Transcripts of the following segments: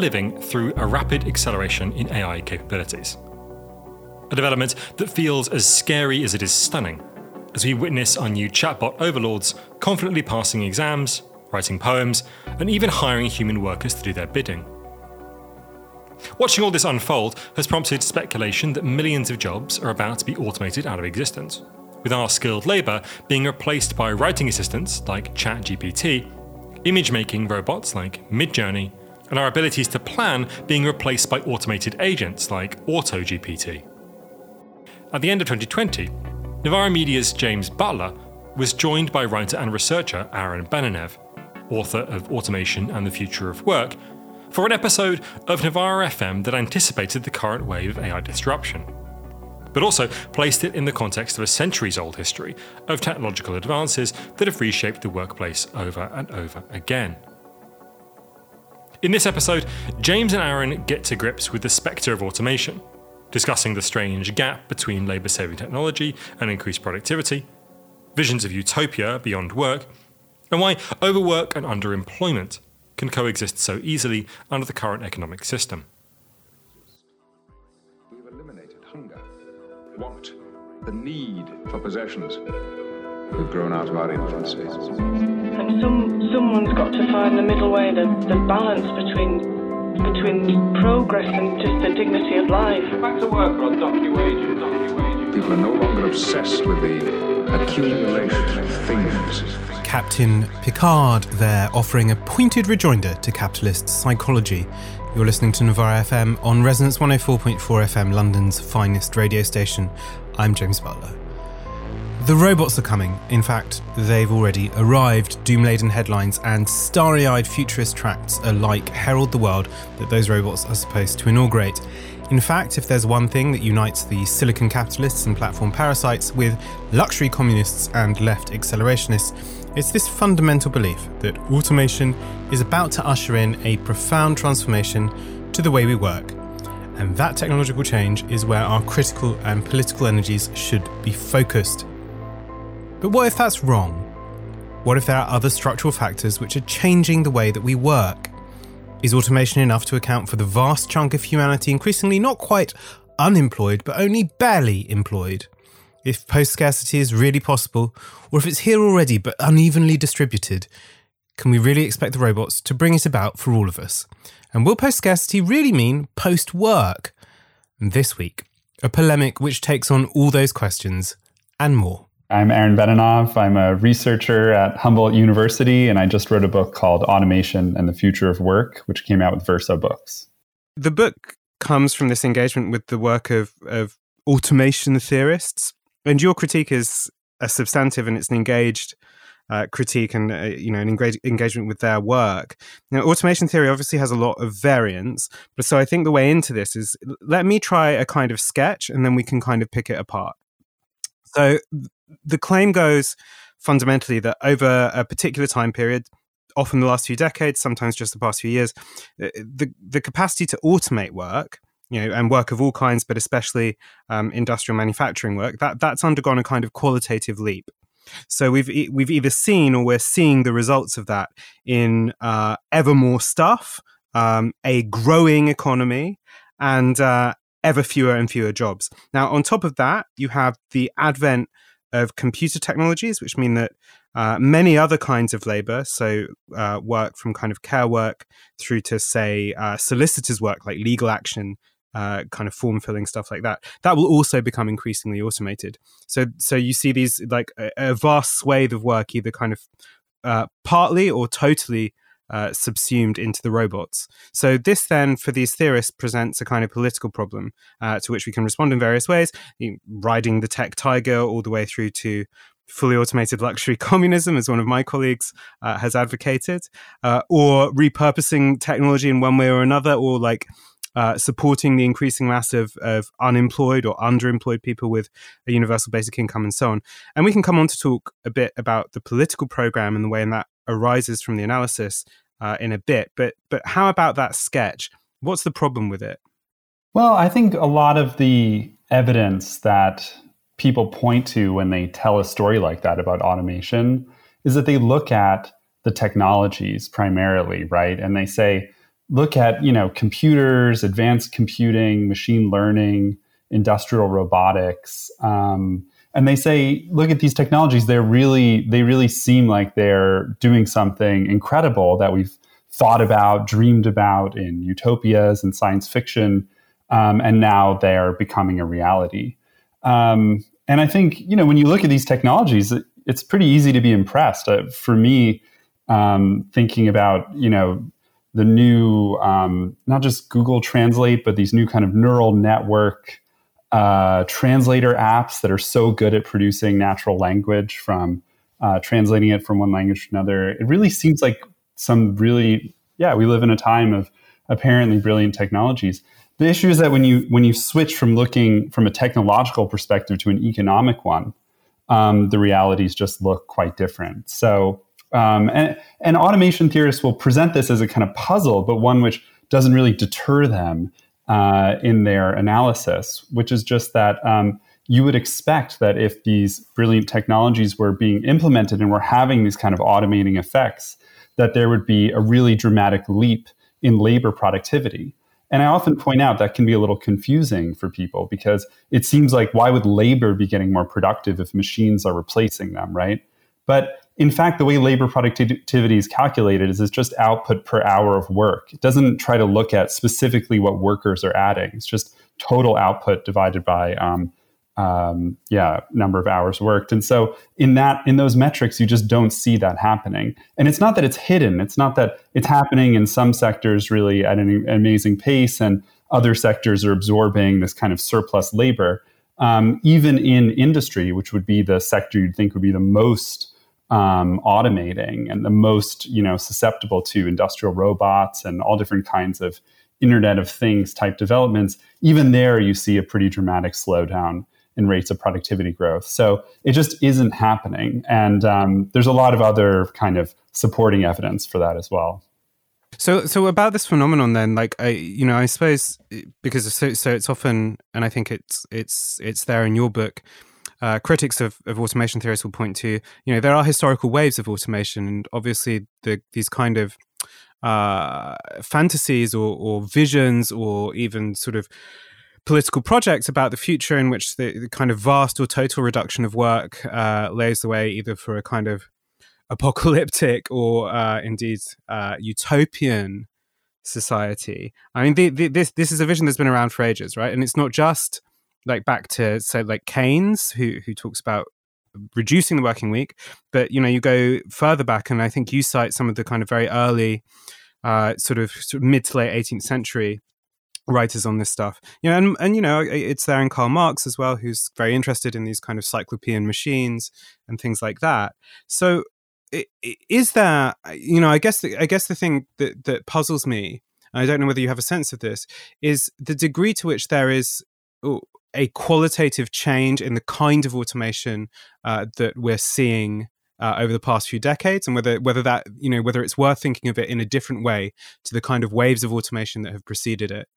living through a rapid acceleration in AI capabilities. A development that feels as scary as it is stunning, as we witness our new chatbot overlords confidently passing exams, writing poems, and even hiring human workers to do their bidding. Watching all this unfold has prompted speculation that millions of jobs are about to be automated out of existence, with our skilled labour being replaced by writing assistants like ChatGPT, image making robots like Midjourney, and our abilities to plan being replaced by automated agents like AutoGPT. At the end of 2020, Novara Media's James Butler was joined by writer and researcher Aaron Benanav, author of Automation and the Future of Work, for an episode of Novara FM that anticipated the current wave of AI disruption, but also placed it in the context of a centuries old history of technological advances that have reshaped the workplace over and over again. In this episode, James and Aaron get to grips with the spectre of automation, discussing the strange gap between labour saving technology and increased productivity, visions of utopia beyond work, and why overwork and underemployment can coexist so easily under the current economic system. We've eliminated hunger, want, the need for possessions. We've grown out of our infancy. And some someone's got to find the middle way, the, the balance between between progress and just the dignity of life. Back to work or I'll wages. Dock wages. People are no longer obsessed with the accumulation of things. Captain Picard there offering a pointed rejoinder to capitalist psychology. You're listening to Novara FM on Resonance 104.4 FM, London's finest radio station. I'm James Butler. The robots are coming. In fact, they've already arrived. Doom laden headlines and starry eyed futurist tracts alike herald the world that those robots are supposed to inaugurate. In fact, if there's one thing that unites the silicon capitalists and platform parasites with luxury communists and left accelerationists, it's this fundamental belief that automation is about to usher in a profound transformation to the way we work. And that technological change is where our critical and political energies should be focused. But what if that's wrong? What if there are other structural factors which are changing the way that we work? Is automation enough to account for the vast chunk of humanity increasingly not quite unemployed, but only barely employed? If post scarcity is really possible, or if it's here already but unevenly distributed, can we really expect the robots to bring it about for all of us? And will post scarcity really mean post work? This week, a polemic which takes on all those questions and more. I'm Aaron Benanav. I'm a researcher at Humboldt University, and I just wrote a book called Automation and the Future of Work, which came out with Verso Books. The book comes from this engagement with the work of, of automation theorists, and your critique is a substantive and it's an engaged uh, critique and uh, you know an engage- engagement with their work. Now, automation theory obviously has a lot of variance, but so I think the way into this is let me try a kind of sketch, and then we can kind of pick it apart. So the claim goes fundamentally that over a particular time period, often the last few decades, sometimes just the past few years, uh, the the capacity to automate work, you know, and work of all kinds, but especially um, industrial manufacturing work, that that's undergone a kind of qualitative leap. So we've we've either seen or we're seeing the results of that in uh, ever more stuff, um, a growing economy, and uh, ever fewer and fewer jobs. Now, on top of that, you have the advent of computer technologies, which mean that uh, many other kinds of labor, so uh, work from kind of care work through to, say, uh, solicitors' work like legal action, uh, kind of form filling stuff like that, that will also become increasingly automated. So, so you see these like a, a vast swathe of work either kind of uh, partly or totally uh, subsumed into the robots. So, this then, for these theorists, presents a kind of political problem uh, to which we can respond in various ways, riding the tech tiger all the way through to fully automated luxury communism, as one of my colleagues uh, has advocated, uh, or repurposing technology in one way or another, or like uh, supporting the increasing mass of, of unemployed or underemployed people with a universal basic income and so on. And we can come on to talk a bit about the political program and the way in that arises from the analysis uh, in a bit. But but how about that sketch? What's the problem with it? Well, I think a lot of the evidence that people point to when they tell a story like that about automation is that they look at the technologies primarily, right? And they say, look at you know computers, advanced computing, machine learning, industrial robotics, um, and they say, look at these technologies. They're really they really seem like they're doing something incredible that we've thought about, dreamed about in utopias and science fiction, um, and now they're becoming a reality. Um, and I think you know when you look at these technologies, it, it's pretty easy to be impressed. Uh, for me, um, thinking about you know the new um, not just Google Translate, but these new kind of neural network uh, translator apps that are so good at producing natural language from uh, translating it from one language to another. It really seems like some really yeah we live in a time of apparently brilliant technologies. The issue is that when you when you switch from looking from a technological perspective to an economic one, um, the realities just look quite different. So um, and, and automation theorists will present this as a kind of puzzle, but one which doesn't really deter them uh, in their analysis, which is just that um, you would expect that if these brilliant technologies were being implemented and were having these kind of automating effects, that there would be a really dramatic leap in labor productivity. And I often point out that can be a little confusing for people because it seems like why would labor be getting more productive if machines are replacing them, right? But in fact, the way labor productivity is calculated is it's just output per hour of work. It doesn't try to look at specifically what workers are adding. It's just total output divided by um, um, yeah number of hours worked. And so in that in those metrics, you just don't see that happening. And it's not that it's hidden. It's not that it's happening in some sectors really at an amazing pace, and other sectors are absorbing this kind of surplus labor. Um, even in industry, which would be the sector you'd think would be the most um, automating and the most you know susceptible to industrial robots and all different kinds of internet of things type developments even there you see a pretty dramatic slowdown in rates of productivity growth. So it just isn't happening. And um, there's a lot of other kind of supporting evidence for that as well. So, so about this phenomenon, then, like I, you know, I suppose because so, so it's often, and I think it's it's it's there in your book uh, critics of, of automation theorists will point to, you know, there are historical waves of automation, and obviously the, these kind of uh, fantasies or, or, visions or even sort of political projects about the future in which the, the kind of vast or total reduction of work uh, lays the way either for a kind of apocalyptic or uh, indeed uh, utopian society. I mean, the, the, this this is a vision that's been around for ages, right? And it's not just like back to say like Keynes, who who talks about reducing the working week. But you know, you go further back, and I think you cite some of the kind of very early, uh, sort, of, sort of mid to late 18th century writers on this stuff. You know, and and you know, it's there in Karl Marx as well, who's very interested in these kind of cyclopean machines and things like that. So, is there, you know, I guess the, I guess the thing that that puzzles me. I don't know whether you have a sense of this, is the degree to which there is a qualitative change in the kind of automation uh, that we're seeing uh, over the past few decades, and whether whether that you know whether it's worth thinking of it in a different way to the kind of waves of automation that have preceded it.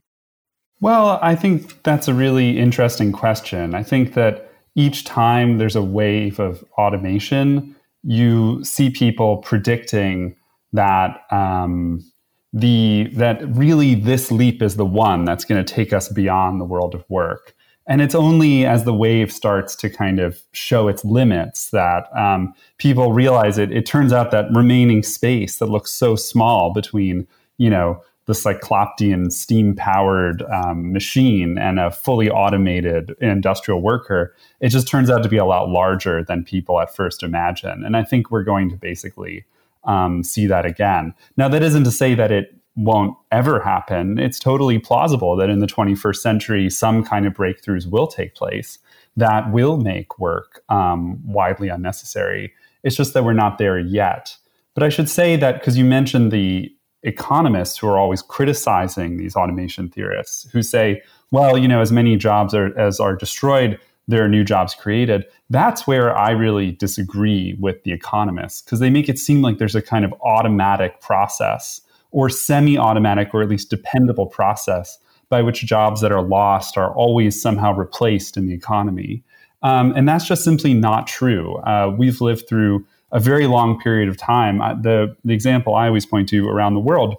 Well, I think that's a really interesting question. I think that each time there's a wave of automation, you see people predicting that um, the that really this leap is the one that's going to take us beyond the world of work. And it's only as the wave starts to kind of show its limits that um, people realize it. It turns out that remaining space that looks so small between, you know, the Cyclopean steam powered um, machine and a fully automated industrial worker, it just turns out to be a lot larger than people at first imagine. And I think we're going to basically um, see that again. Now, that isn't to say that it won't ever happen. It's totally plausible that in the 21st century, some kind of breakthroughs will take place that will make work um, widely unnecessary. It's just that we're not there yet. But I should say that because you mentioned the economists who are always criticizing these automation theorists, who say, well, you know, as many jobs are, as are destroyed, there are new jobs created. That's where I really disagree with the economists because they make it seem like there's a kind of automatic process or semi automatic or at least dependable process by which jobs that are lost are always somehow replaced in the economy. Um, and that's just simply not true. Uh, we've lived through a very long period of time. Uh, the, the example I always point to around the world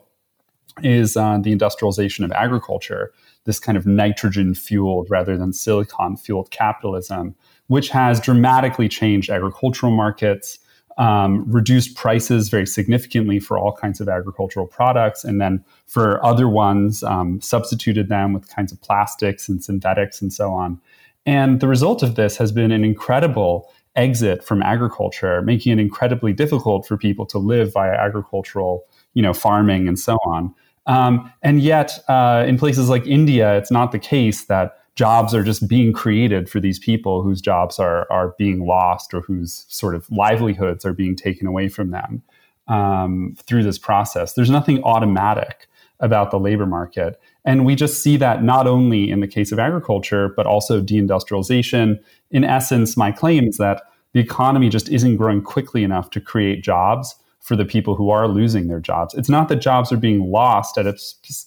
is uh, the industrialization of agriculture, this kind of nitrogen fueled rather than silicon fueled capitalism, which has dramatically changed agricultural markets, um, reduced prices very significantly for all kinds of agricultural products, and then for other ones, um, substituted them with kinds of plastics and synthetics and so on. And the result of this has been an incredible exit from agriculture, making it incredibly difficult for people to live via agricultural, you know, farming and so on. Um, and yet, uh, in places like India, it's not the case that jobs are just being created for these people whose jobs are are being lost or whose sort of livelihoods are being taken away from them um, through this process. There's nothing automatic about the labor market. And we just see that not only in the case of agriculture, but also deindustrialization. In essence, my claim is that the economy just isn't growing quickly enough to create jobs for the people who are losing their jobs. It's not that jobs are being lost at a,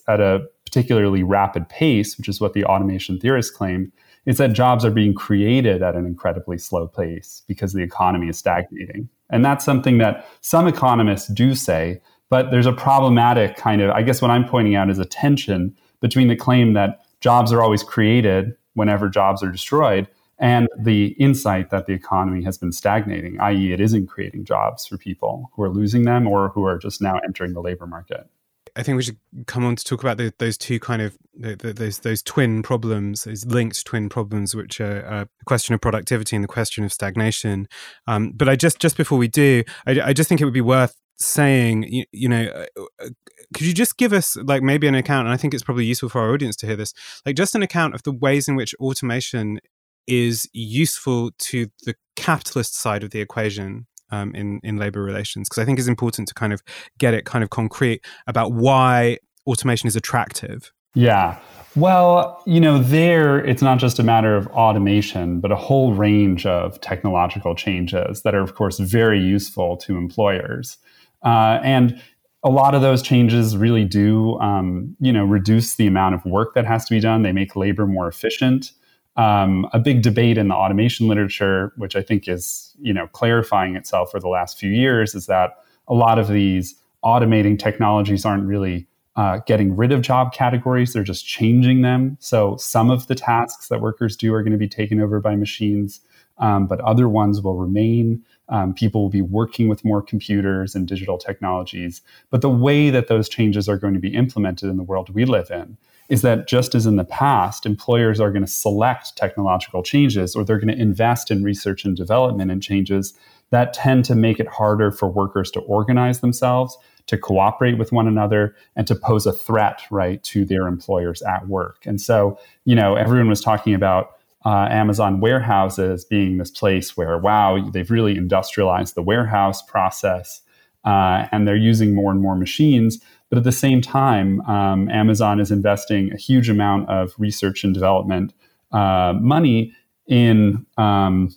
at a particularly rapid pace, which is what the automation theorists claim. It's that jobs are being created at an incredibly slow pace because the economy is stagnating. And that's something that some economists do say, but there's a problematic kind of, I guess what I'm pointing out is a tension between the claim that jobs are always created whenever jobs are destroyed and the insight that the economy has been stagnating, i.e., it isn't creating jobs for people who are losing them or who are just now entering the labor market. I think we should come on to talk about the, those two kind of the, the, those those twin problems, those linked twin problems, which are uh, the question of productivity and the question of stagnation. Um, but I just just before we do, I, I, just think it would be worth saying, you, you know, uh, uh, could you just give us like maybe an account? And I think it's probably useful for our audience to hear this, like just an account of the ways in which automation is useful to the capitalist side of the equation um, in in labor relations because I think it's important to kind of get it kind of concrete about why automation is attractive. Yeah. Well, you know, there it's not just a matter of automation, but a whole range of technological changes that are, of course, very useful to employers. Uh, and a lot of those changes really do, um, you know, reduce the amount of work that has to be done. They make labor more efficient. Um, a big debate in the automation literature, which I think is you know clarifying itself for the last few years, is that a lot of these automating technologies aren't really uh, getting rid of job categories; they're just changing them. So some of the tasks that workers do are going to be taken over by machines, um, but other ones will remain. Um, people will be working with more computers and digital technologies. But the way that those changes are going to be implemented in the world we live in is that just as in the past, employers are going to select technological changes or they're going to invest in research and development and changes that tend to make it harder for workers to organize themselves, to cooperate with one another, and to pose a threat, right, to their employers at work. And so, you know, everyone was talking about uh, Amazon warehouses being this place where, wow, they've really industrialized the warehouse process uh, and they're using more and more machines. But at the same time, um, Amazon is investing a huge amount of research and development uh, money in um,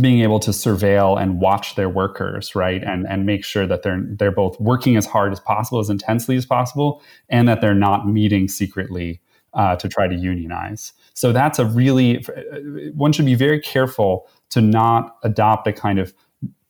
being able to surveil and watch their workers, right, and and make sure that they're they're both working as hard as possible, as intensely as possible, and that they're not meeting secretly uh, to try to unionize. So that's a really one should be very careful to not adopt a kind of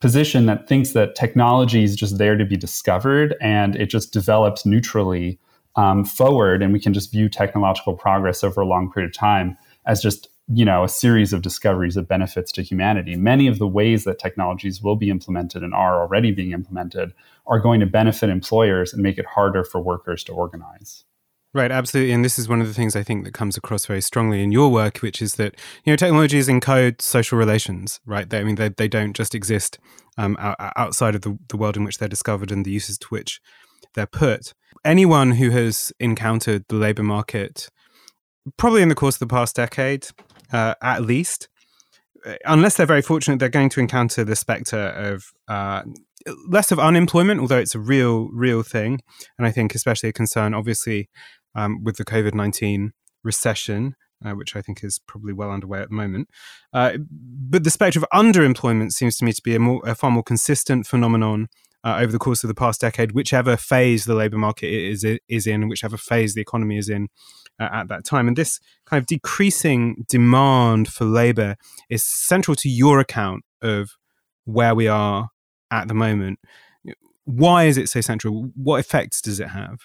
position that thinks that technology is just there to be discovered and it just develops neutrally um, forward, and we can just view technological progress over a long period of time as just you know a series of discoveries of benefits to humanity. Many of the ways that technologies will be implemented and are already being implemented are going to benefit employers and make it harder for workers to organize. Right, absolutely. And this is one of the things I think that comes across very strongly in your work, which is that, you know, technologies encode social relations, right? They, I mean, they, they don't just exist um, outside of the, the world in which they're discovered and the uses to which they're put. Anyone who has encountered the labor market, probably in the course of the past decade, uh, at least, uh, unless they're very fortunate, they're going to encounter the specter of uh, less of unemployment, although it's a real, real thing. And I think especially a concern, obviously, um, with the COVID 19 recession, uh, which I think is probably well underway at the moment. Uh, but the spectre of underemployment seems to me to be a, more, a far more consistent phenomenon uh, over the course of the past decade, whichever phase the labour market is is in, whichever phase the economy is in uh, at that time. And this kind of decreasing demand for labour is central to your account of where we are at the moment. Why is it so central? What effects does it have?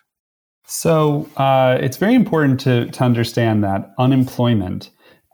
So uh, it's very important to, to understand that unemployment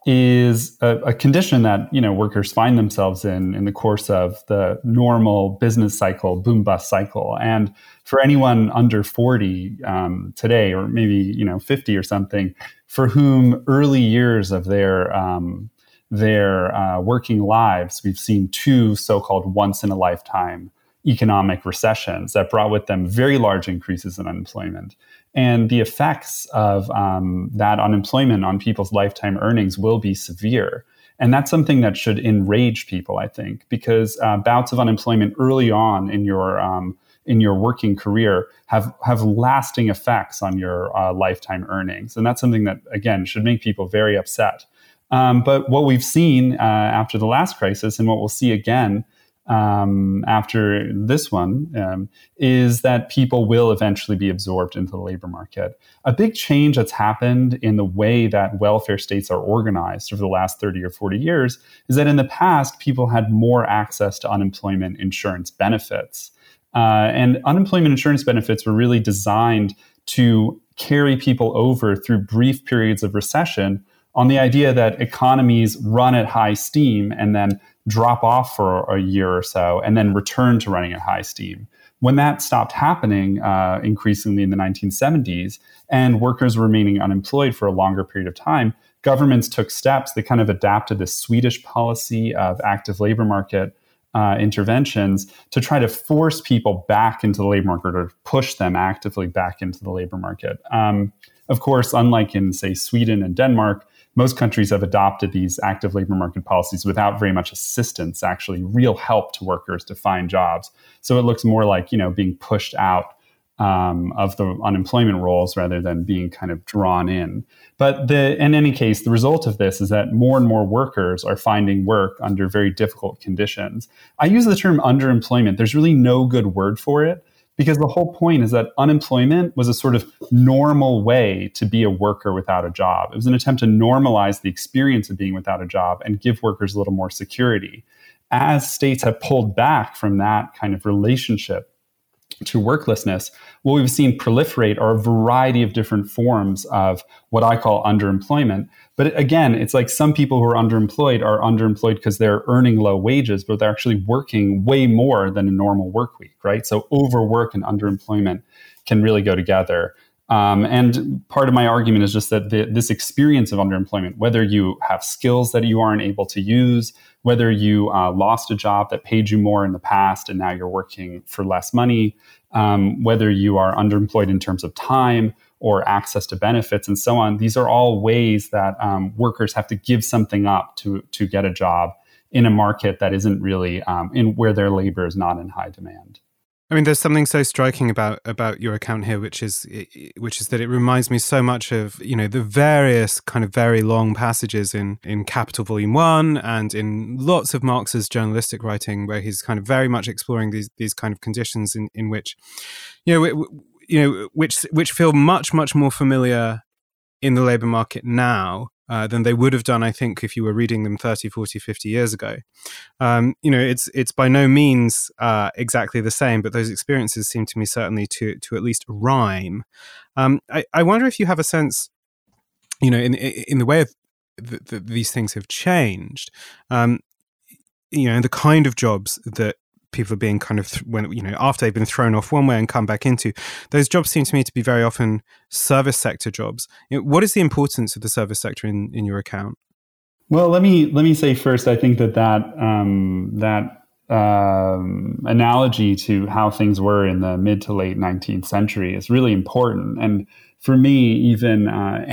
is a, a, condition that you know workers find themselves in in the course of the normal business cycle, boom bust cycle. And for anyone under forty um, today, or maybe you know fifty or something, for whom early years of their um, their uh, working lives, we've seen two so-called once in a lifetime economic recessions that brought with them very large increases in unemployment. And the effects of um, that unemployment on people's lifetime earnings will be severe. And that's something that should enrage people, I think, because uh, bouts of unemployment early on in your um, in your working career have have lasting effects on your uh, lifetime earnings, and that's something that again should make people very upset. Um, but what we've seen uh, after the last crisis, and what we'll see again um, after this one um, is that people will eventually be absorbed into the labor market. A big change that's happened in the way that welfare states are organized over the last 30 or 40 years is that in the past, people had more access to unemployment insurance benefits. Uh, and unemployment insurance benefits were really designed to carry people over through brief periods of recession on the idea that economies run at high steam and then drop off for a year or so and then return to running at high steam. When that stopped happening uh, increasingly in the 1970s and workers remaining unemployed for a longer period of time, governments took steps They kind of adapted the Swedish policy of active labor market uh, interventions to try to force people back into the labor market or push them actively back into the labor market. Um, of course, unlike in, say, Sweden and Denmark, most countries have adopted these active labor market policies without very much assistance, actually, real help to workers to find jobs. So it looks more like, you know, being pushed out um, of the unemployment rolls rather than being kind of drawn in. But the, in any case, the result of this is that more and more workers are finding work under very difficult conditions. I use the term underemployment. There's really no good word for it because the whole point is that unemployment was a sort of normal way to be a worker without a job. It was an attempt to normalize the experience of being without a job and give workers a little more security. As states have pulled back from that kind of relationship to worklessness, what we've seen proliferate are a variety of different forms of what I call underemployment. But again, it's like some people who are underemployed are underemployed because they're earning low wages, but they're actually working way more than a normal work week, right? So overwork and underemployment can really go together. Um, and part of my argument is just that the, this experience of underemployment, whether you have skills that you aren't able to use, whether you uh, lost a job that paid you more in the past and now you're working for less money, um, whether you are underemployed in terms of time or access to benefits and so on, these are all ways that um, workers have to give something up to, to get a job in a market that isn't really um, in where their labor is not in high demand. I mean, there's something so striking about about your account here, which is which is that it reminds me so much of you know the various kind of very long passages in in Capital Volume One and in lots of Marx's journalistic writing, where he's kind of very much exploring these these kind of conditions in in which you know you know which which feel much much more familiar in the labor market now uh, than they would have done, I think, if you were reading them 30, 40, 50 years ago. Um, you know, it's it's by no means uh, exactly the same, but those experiences seem to me certainly to to at least rhyme. Um, I, I wonder if you have a sense, you know, in in the way of these things have changed. Um, you know, the kind of jobs that people are being kind of th- when you know after they've been thrown off one way and come back into those jobs seem to me to be very often service sector jobs. You know, what is the importance of the service sector in, in your account? Well let me let me say first i think that that um, that um, analogy to how things were in the mid to late 19th century is really important. And for me, even uh,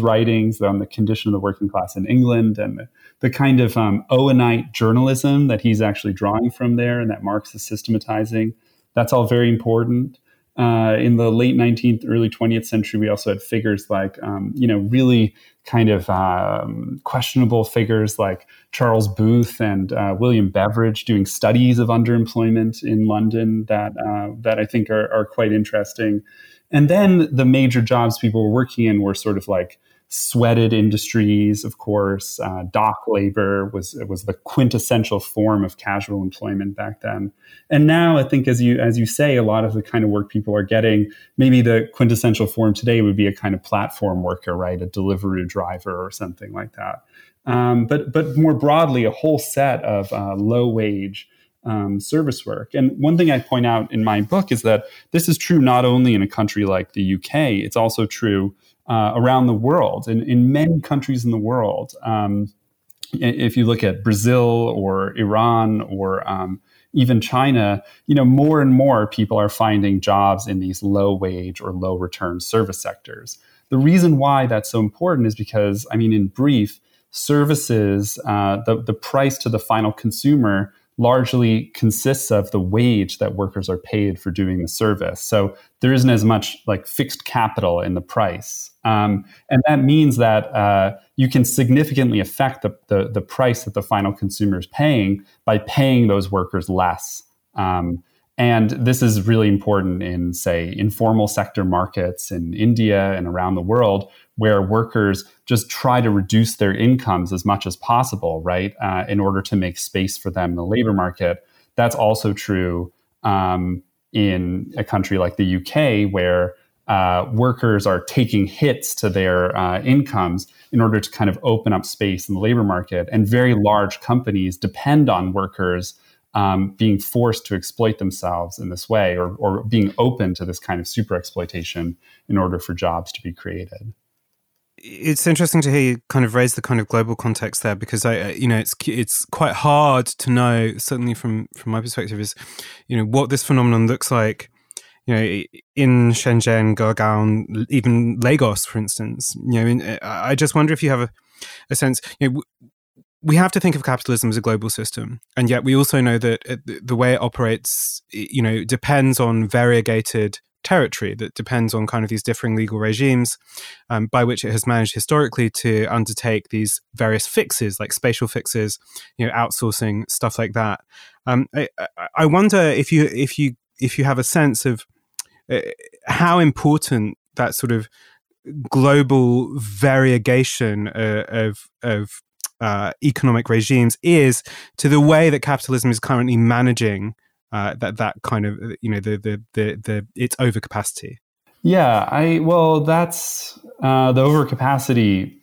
writings on the condition of the working class in England and the, the kind of um, Owenite journalism that he's actually drawing from there and that Marx is systematizing, that's all very important. Uh, in the late 19th, early 20th century, we also had figures like, um, you know, really kind of um, questionable figures like Charles Booth and uh, William Beveridge doing studies of underemployment in London that uh, that I think are, are quite interesting. And then the major jobs people were working in were sort of like sweated industries, of course. Uh, dock labor was was the quintessential form of casual employment back then. And now, I think, as you as you say, a lot of the kind of work people are getting, maybe the quintessential form today would be a kind of platform worker, right, a delivery driver or something like that. Um, but but more broadly, a whole set of uh, low wage um, service work. And one thing I point out in my book is that this is true not only in a country like the UK, it's also true uh, around the world, in, in many countries in the world. Um, if you look at Brazil or Iran or um, even China, you know, more and more people are finding jobs in these low wage or low return service sectors. The reason why that's so important is because, I mean, in brief, services, uh, the, the price to the final consumer largely consists of the wage that workers are paid for doing the service. So there isn't as much like fixed capital in the price. Um, and that means that uh, you can significantly affect the, the, the, price that the final consumer is paying by paying those workers less. Um, and this is really important in, say, informal sector markets in India and around the world, where workers just try to reduce their incomes as much as possible, right, uh, in order to make space for them in the labor market. That's also true um, in a country like the UK, where uh, workers are taking hits to their uh, incomes in order to kind of open up space in the labor market. And very large companies depend on workers um, being forced to exploit themselves in this way or, or being open to this kind of super exploitation in order for jobs to be created it's interesting to hear you kind of raise the kind of global context there because I, you know, it's it's quite hard to know. Certainly from from my perspective, is you know what this phenomenon looks like. You know, in Shenzhen, Gurgaon, even Lagos, for instance. You know, in, I just wonder if you have a, a sense. You know, we have to think of capitalism as a global system, and yet we also know that the way it operates, you know, depends on variegated territory that depends on kind of these differing legal regimes um, by which it has managed historically to undertake these various fixes like spatial fixes you know outsourcing stuff like that. Um, I, I, wonder if you if you if you have a sense of uh, how important that sort of global variegation uh, of of uh, economic regimes is to the way that capitalism is currently managing uh, that that kind of you know the the the, the its overcapacity. Yeah, I well, that's uh, the overcapacity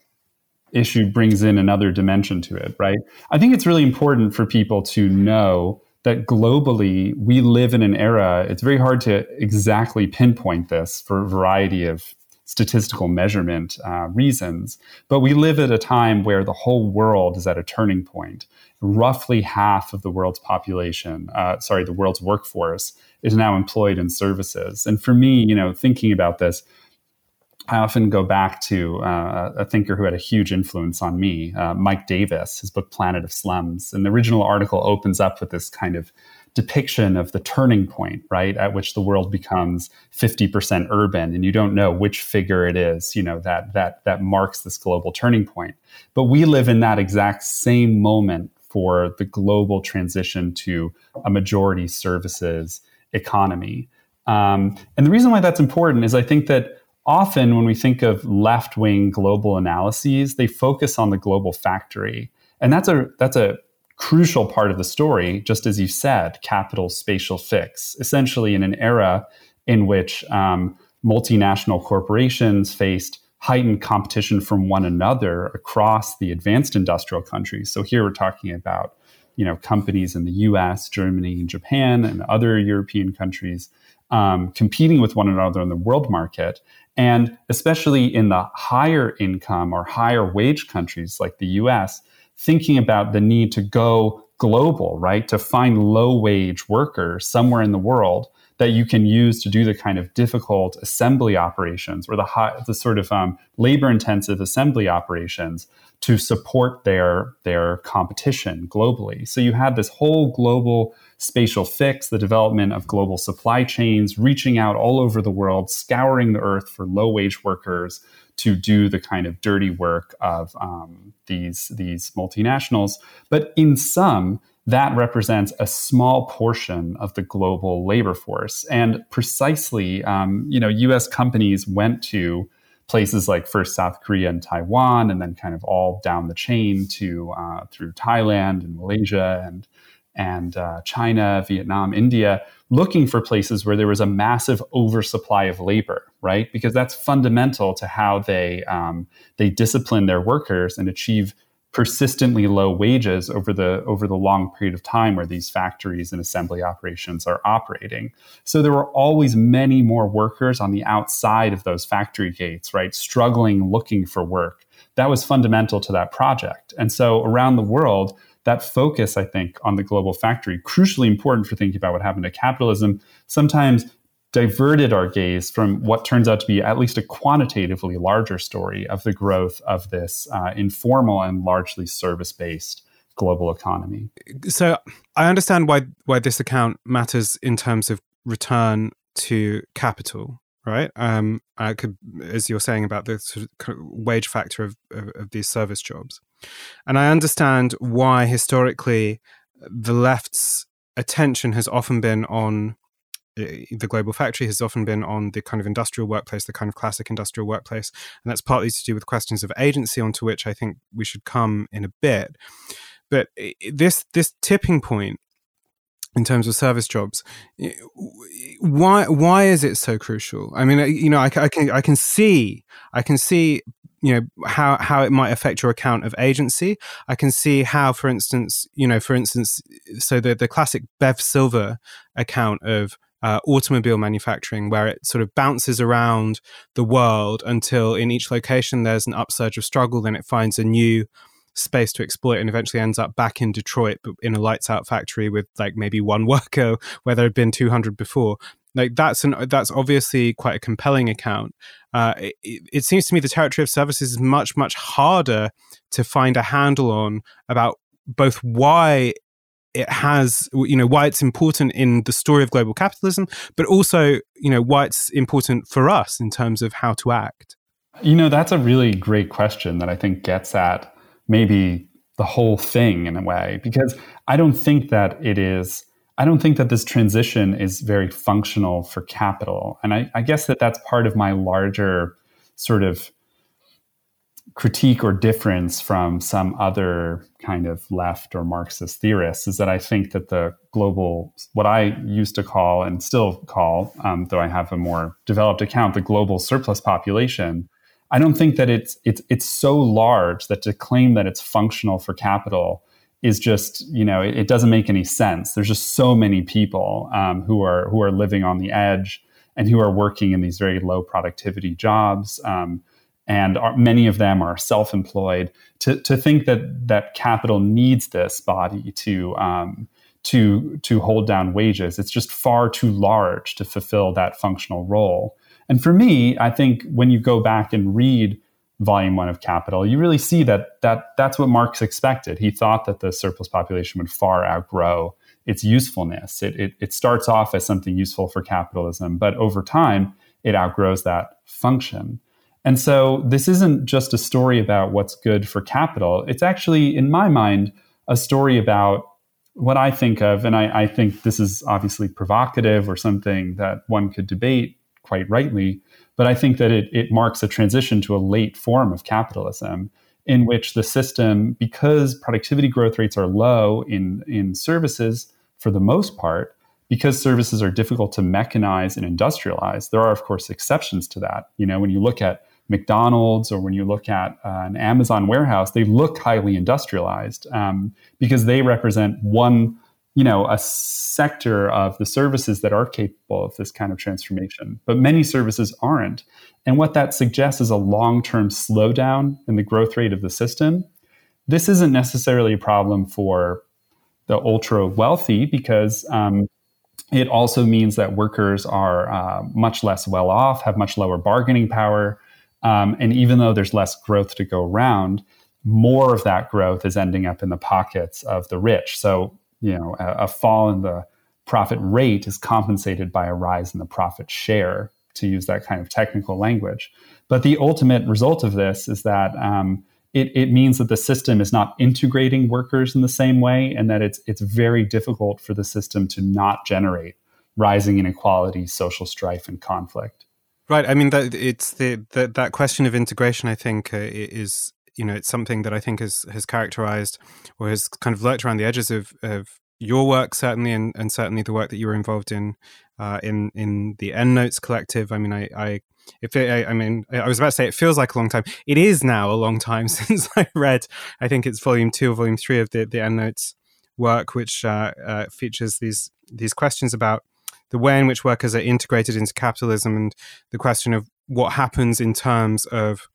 issue brings in another dimension to it, right? I think it's really important for people to know that globally we live in an era. It's very hard to exactly pinpoint this for a variety of statistical measurement uh, reasons. But we live at a time where the whole world is at a turning point. Roughly half of the world's population, uh, sorry, the world's workforce is now employed in services. And for me, you know, thinking about this, I often go back to uh, a thinker who had a huge influence on me, uh, Mike Davis, his book Planet of Slums. And the original article opens up with this kind of depiction of the turning point, right, at which the world becomes 50% urban and you don't know which figure it is, you know, that that that marks this global turning point. But we live in that exact same moment for the global transition to a majority services economy. Um, and the reason why that's important is I think that often when we think of left wing global analyses, they focus on the global factory. And that's a that's a crucial part of the story, just as you said, capital spatial fix, essentially in an era in which um, multinational corporations faced heightened competition from one another across the advanced industrial countries. So here we're talking about you know companies in the U.S., Germany, and Japan, and other European countries um, competing with one another in the world market, and especially in the higher income or higher wage countries like the U.S thinking about the need to go global, right? To find low wage workers somewhere in the world that you can use to do the kind of difficult assembly operations or the high, the sort of um, labor intensive assembly operations to support their their competition globally. So you had this whole global spatial fix, the development of global supply chains, reaching out all over the world, scouring the earth for low wage workers to do the kind of dirty work of um, these these multinationals. But in sum, that represents a small portion of the global labor force. And precisely, um, you know, U.S. companies went to places like first South Korea and Taiwan, and then kind of all down the chain to uh, through Thailand and Malaysia and and uh, China, Vietnam, India, looking for places where there was a massive oversupply of labor, right? Because that's fundamental to how they um, they discipline their workers and achieve persistently low wages over the over the long period of time where these factories and assembly operations are operating. So there were always many more workers on the outside of those factory gates, right, struggling looking for work. That was fundamental to that project. And so around the world, that focus, I think, on the global factory, crucially important for thinking about what happened to capitalism, sometimes diverted our gaze from what turns out to be at least a quantitatively larger story of the growth of this uh, informal and largely service based global economy. So I understand why why this account matters in terms of return to capital, right? Um, I could, as you're saying about the sort of wage factor of, of, of these service jobs, and I understand why historically the left's attention has often been on Uh, the global factory has often been on the kind of industrial workplace, the kind of classic industrial workplace. And that's partly to do with questions of agency, onto which I think we should come in a bit. But this this tipping point in terms of service jobs, why why is it so crucial? I mean, uh, you know, I, I can I can see I can see you know how how it might affect your account of agency i can see how for instance you know for instance so the the classic Bev Silver account of uh, automobile manufacturing, where it sort of bounces around the world until in each location there's an upsurge of struggle, then it finds a new space to exploit and eventually ends up back in Detroit in a lights out factory with like maybe one worker where there had been 200 before. Like that's an that's obviously quite a compelling account. Uh, it, it seems to me the territory of services is much much harder to find a handle on about both why it has you know why it's important in the story of global capitalism but also you know why it's important for us in terms of how to act. You know that's a really great question that i think gets at maybe the whole thing in a way because i don't think that it is i don't think that this transition is very functional for capital. And i, I guess that that's part of my larger sort of critique or difference from some other kind of left or Marxist theorists is that I think that the global, what I used to call and still call, um, though I have a more developed account, the global surplus population. I don't think that it's it's it's so large that to claim that it's functional for capital is just you know it, it doesn't make any sense. There's just so many people um, who are who are living on the edge and who are working in these very low productivity jobs. Um, and are, many of them are self-employed. To, to think that that capital needs this body to um, to to hold down wages, it's just far too large to fulfill that functional role. And for me, I think when you go back and read volume one of Capital, you really see that that that's what Marx expected. He thought that the surplus population would far outgrow its usefulness. It, it, it starts off as something useful for capitalism, but over time, it outgrows that function. And so this isn't just a story about what's good for capital. It's actually, in my mind, a story about what I think of, and I, I, think this is obviously provocative or something that one could debate quite rightly, but I think that it, it marks a transition to a late form of capitalism in which the system, because productivity growth rates are low in, in services for the most part, because services are difficult to mechanize and industrialize, there are, of course, exceptions to that. You know, when you look at McDonald's or when you look at uh, an Amazon warehouse, they look highly industrialized um, because they represent one, you know, a sector of the services that are capable of this kind of transformation. But many services aren't. And what that suggests is a long term slowdown in the growth rate of the system. This isn't necessarily a problem for the ultra wealthy because um, it also means that workers are uh, much less well off, have much lower bargaining power. Um, and even though there's less growth to go around, more of that growth is ending up in the pockets of the rich. So, you know, a, a fall in the profit rate is compensated by a rise in the profit share, to use that kind of technical language. But the ultimate result of this is that um, it, it, means that the system is not integrating workers in the same way, and that it's it's very difficult for the system to not generate rising inequality, social strife, and conflict. Right. I mean, that it's the, the that question of integration. I think uh, is you know it's something that I think has has characterized or has kind of lurked around the edges of of your work certainly, and, and certainly the work that you were involved in uh, in in the EndNotes collective. I mean, I, I if it, I, I, mean, I was about to say it feels like a long time. It is now a long time since I read. I think it's volume two or volume three of the the EndNotes work, which uh, uh, features these these questions about the way in which workers are integrated into capitalism and the question of what happens in terms of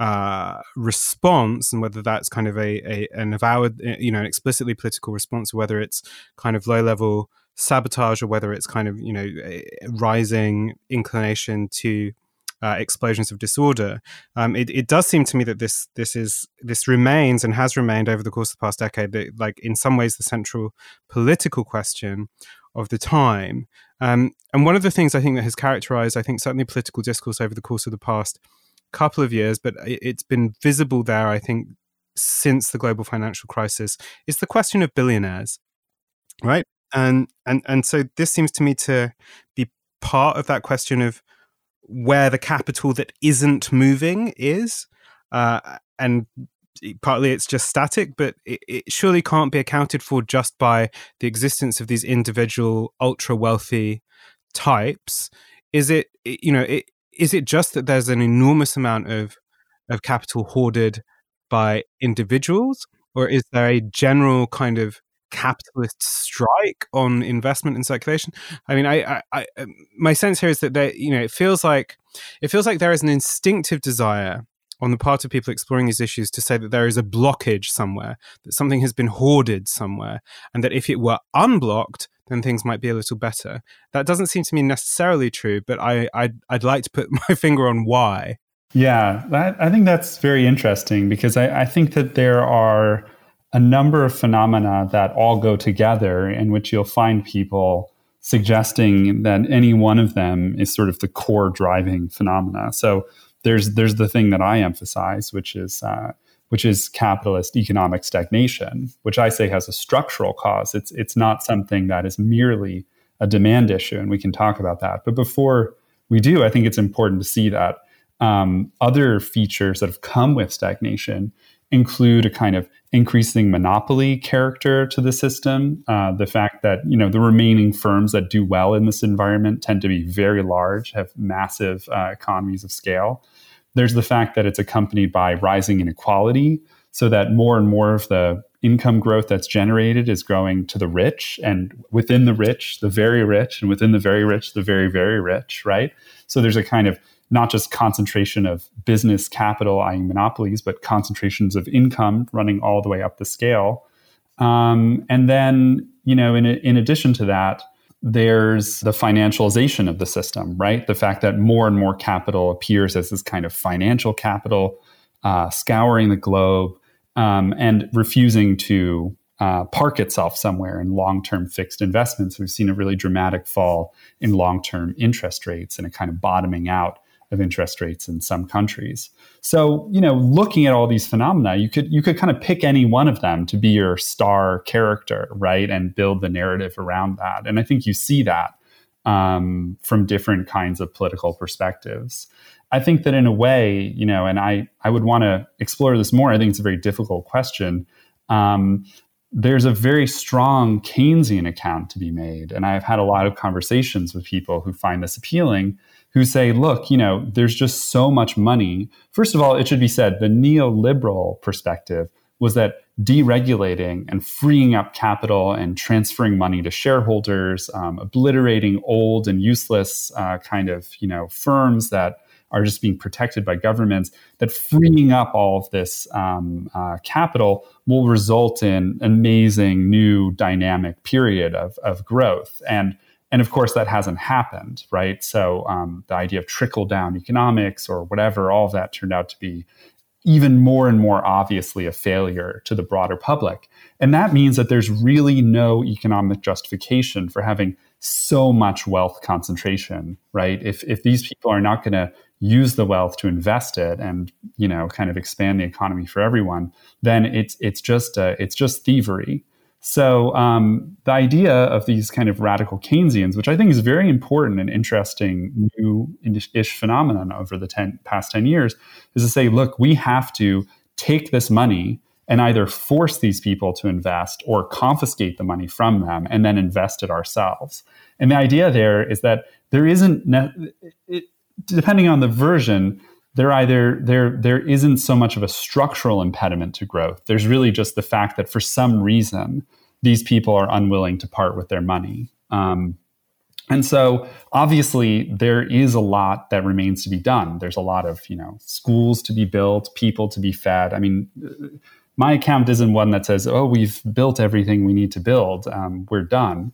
uh, response and whether that's kind of a, a an avowed, you know, an explicitly political response, or whether it's kind of low level sabotage, or whether it's kind of you know rising inclination to uh, explosions of disorder. Um, it, it, does seem to me that this this is this remains and has remained over the course of the past decade, that, like in some ways, the central political question of the time. Um, and one of the things I think that has characterized, I think, certainly political discourse over the course of the past couple of years, but it's been visible there, I think, since the global financial crisis, is the question of billionaires, right? And and and so this seems to me to be part of that question of where the capital that isn't moving is, uh, and partly it's just static, but it, it, surely can't be accounted for just by the existence of these individual ultra wealthy types. Is it, you know, it, is it just that there's an enormous amount of of capital hoarded by individuals, or is there a general kind of capitalist strike on investment and circulation? I mean, I, I, I um, my sense here is that there, you know, it feels like it feels like there is an instinctive desire on the part of people exploring these issues to say that there is a blockage somewhere, that something has been hoarded somewhere, and that if it were unblocked, then things might be a little better. That doesn't seem to me necessarily true, but I, I'd, I'd like to put my finger on why. Yeah, that, I think that's very interesting because I, I think that there are a number of phenomena that all go together in which you'll find people suggesting that any one of them is sort of the core driving phenomena. So there's there's the thing that I emphasize, which is uh, which is capitalist economic stagnation, which I say has a structural cause. It's it's not something that is merely a demand issue, and we can talk about that. But before we do, I think it's important to see that um, other features that have come with stagnation include a kind of increasing monopoly character to the system. Uh, the fact that you know the remaining firms that do well in this environment tend to be very large, have massive uh, economies of scale. There's the fact that it's accompanied by rising inequality, so that more and more of the income growth that's generated is going to the rich, and within the rich, the very rich, and within the very rich, the very very rich. Right. So there's a kind of not just concentration of business capital, i.e., monopolies, but concentrations of income running all the way up the scale. Um, and then, you know, in, in addition to that, there's the financialization of the system, right? The fact that more and more capital appears as this kind of financial capital, uh, scouring the globe um, and refusing to uh, park itself somewhere in long term fixed investments. We've seen a really dramatic fall in long term interest rates and a kind of bottoming out of interest rates in some countries. So, you know, looking at all these phenomena, you could you could kind of pick any one of them to be your star character, right, and build the narrative around that. And I think you see that um, from different kinds of political perspectives. I think that in a way, you know, and I I would want to explore this more. I think it's a very difficult question. Um, there's a very strong Keynesian account to be made, and I've had a lot of conversations with people who find this appealing who say, look, you know, there's just so much money. First of all, it should be said the neoliberal perspective was that deregulating and freeing up capital and transferring money to shareholders, um, obliterating old and useless uh, kind of you know firms that are just being protected by governments, that freeing up all of this um, uh, capital will result in amazing new dynamic period of, of growth. And and of course, that hasn't happened, right? So um, the idea of trickle down economics or whatever, all of that turned out to be even more and more obviously a failure to the broader public. And that means that there's really no economic justification for having so much wealth concentration, right? If, if these people are not going to use the wealth to invest it and you know kind of expand the economy for everyone, then it's it's just uh, it's just thievery. So um, the idea of these kind of radical Keynesians, which I think is very important and interesting new-ish phenomenon over the 10, past 10 years, is to say, look, we have to take this money and either force these people to invest or confiscate the money from them and then invest it ourselves. And the idea there is that there isn't, ne- it, depending on the version, there either there there isn't so much of a structural impediment to growth. There's really just the fact that for some reason these people are unwilling to part with their money. Um, and so obviously there is a lot that remains to be done. There's a lot of you know schools to be built, people to be fed. I mean, my account isn't one that says, "Oh, we've built everything we need to build. Um, we're done."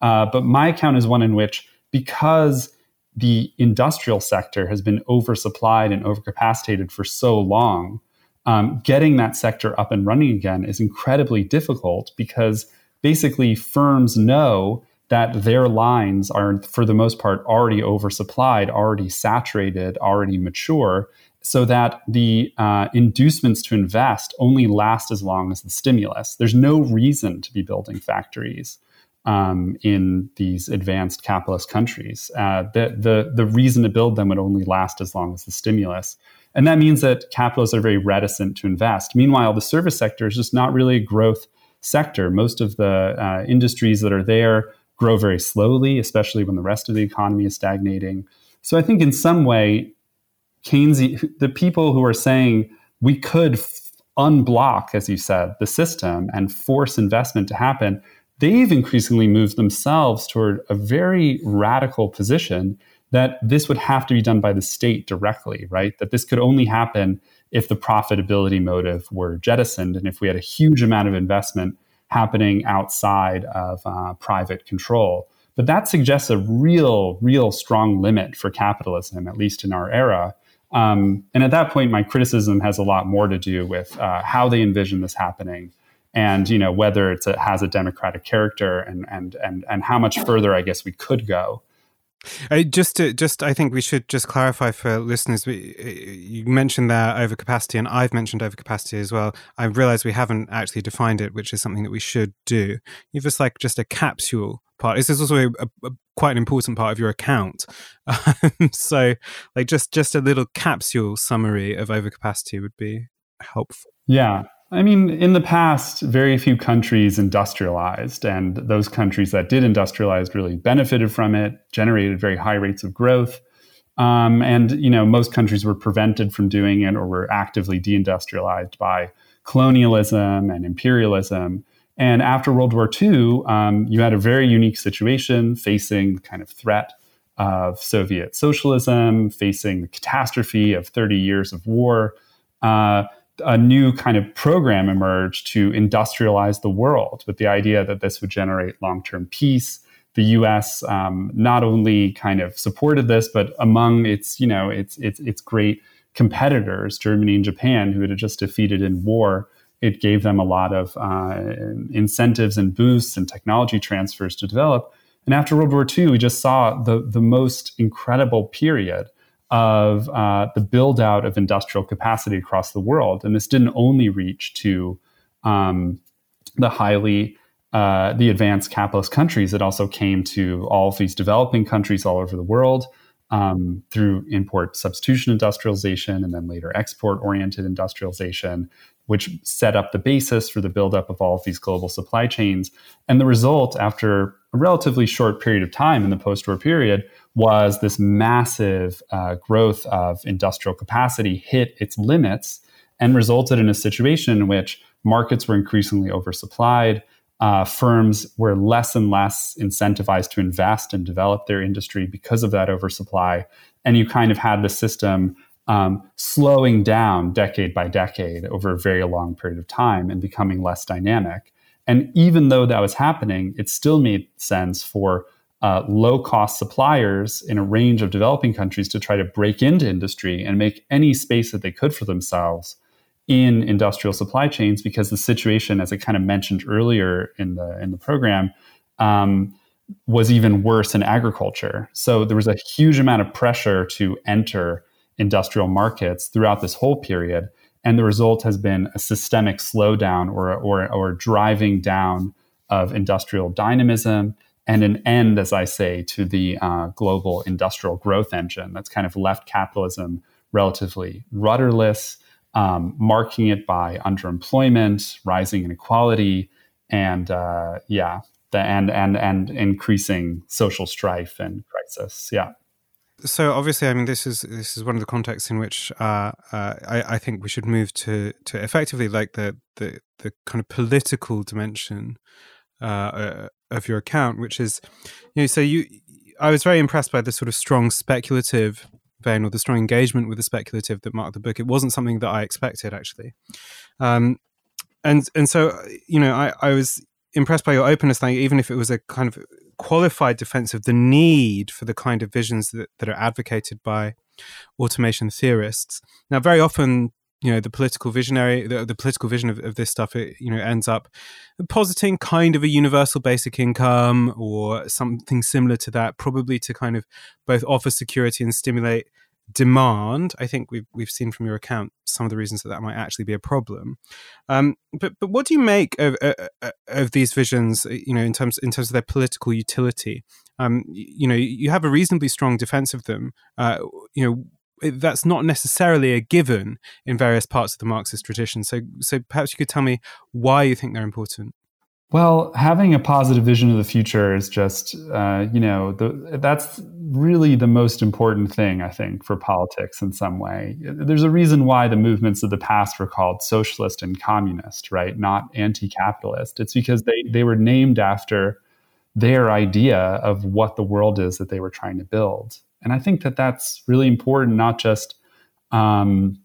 Uh, but my account is one in which because the industrial sector has been oversupplied and overcapacitated for so long, um, getting that sector up and running again is incredibly difficult because basically firms know that their lines are, for the most part, already oversupplied, already saturated, already mature, so that the uh, inducements to invest only last as long as the stimulus. There's no reason to be building factories um, in these advanced capitalist countries. Uh, the, the, the reason to build them would only last as long as the stimulus. And that means that capitalists are very reticent to invest. Meanwhile, the service sector is just not really a growth sector. Most of the uh, industries that are there grow very slowly, especially when the rest of the economy is stagnating. So I think in some way, Keynes, the people who are saying we could f- unblock, as you said, the system and force investment to happen, they've increasingly moved themselves toward a very radical position that this would have to be done by the state directly, right? That this could only happen if the profitability motive were jettisoned and if we had a huge amount of investment happening outside of uh, private control. But that suggests a real, real strong limit for capitalism, at least in our era. Um, and at that point, my criticism has a lot more to do with uh, how they envision this happening and you know whether it has a democratic character and and and and how much further I guess we could go. Uh, just to just, I think we should just clarify for listeners. We, uh, you mentioned there overcapacity, and I've mentioned overcapacity as well. I realize we haven't actually defined it, which is something that we should do. You've just like just a capsule part. This is also a, a, a, quite an important part of your account. Um, so, like just just a little capsule summary of overcapacity would be helpful. Yeah, I mean, in the past, very few countries industrialized, and those countries that did industrialize really benefited from it, generated very high rates of growth. Um, and you know, most countries were prevented from doing it or were actively deindustrialized by colonialism and imperialism. And after World War II, um, you had a very unique situation facing kind of threat of Soviet socialism, facing the catastrophe of 30 years of war. Uh, a new kind of program emerged to industrialize the world with the idea that this would generate long term peace. The U.S. Um, not only kind of supported this, but among its you know its its its great competitors, Germany and Japan, who had just defeated in war, it gave them a lot of uh, incentives and boosts and technology transfers to develop. And after World War II, we just saw the the most incredible period of uh, the build out of industrial capacity across the world. And this didn't only reach to um, the highly uh, the advanced capitalist countries. It also came to all of these developing countries all over the world um, through import substitution industrialization and then later export oriented industrialization, which set up the basis for the buildup of all of these global supply chains. And the result, after a relatively short period of time in the post war period, was this massive uh, growth of industrial capacity hit its limits and resulted in a situation in which markets were increasingly oversupplied. Uh, firms were less and less incentivized to invest and develop their industry because of that oversupply. And you kind of had the system um, slowing down decade by decade over a very long period of time and becoming less dynamic. And even though that was happening, it still made sense for uh, low cost suppliers in a range of developing countries to try to break into industry and make any space that they could for themselves in industrial supply chains because the situation, as I kind of mentioned earlier in the in the program, um, was even worse in agriculture. So there was a huge amount of pressure to enter industrial markets throughout this whole period, and the result has been a systemic slowdown or or, or driving down of industrial dynamism and an end, as I say, to the uh, global industrial growth engine that's kind of left capitalism relatively rudderless, um, marking it by underemployment, rising inequality, and uh, yeah, the, and and and increasing social strife and crisis. Yeah. So obviously, I mean, this is this is one of the contexts in which uh, uh, I, I, think we should move to to effectively like the the, the kind of political dimension uh, uh of your account, which is, you know, so you, I was very impressed by the sort of strong speculative vein or the strong engagement with the speculative that marked the book. It wasn't something that I expected actually, um, and and so you know, I I was impressed by your openness, like even if it was a kind of qualified defense of the need for the kind of visions that, that are advocated by automation theorists. Now, very often, you know, the political visionary, the, the political vision of, of, this stuff, it, you know, ends up positing kind of a universal basic income or something similar to that, probably to kind of both offer security and stimulate demand, I think we've we've seen from your account some of the reasons that that might actually be a problem. Um, but but what do you make of uh, uh of these visions? Uh, you know, in terms in terms of their political utility. Um, you know, you have a reasonably strong defense of them. Uh, you know. That's not necessarily a given in various parts of the Marxist tradition. So, so perhaps you could tell me why you think they're important. Well, having a positive vision of the future is just, uh, you know, the, that's really the most important thing, I think, for politics in some way. There's a reason why the movements of the past were called socialist and communist, right? Not anti capitalist. It's because they, they were named after their idea of what the world is that they were trying to build. And I think that that's really important, not just. Um,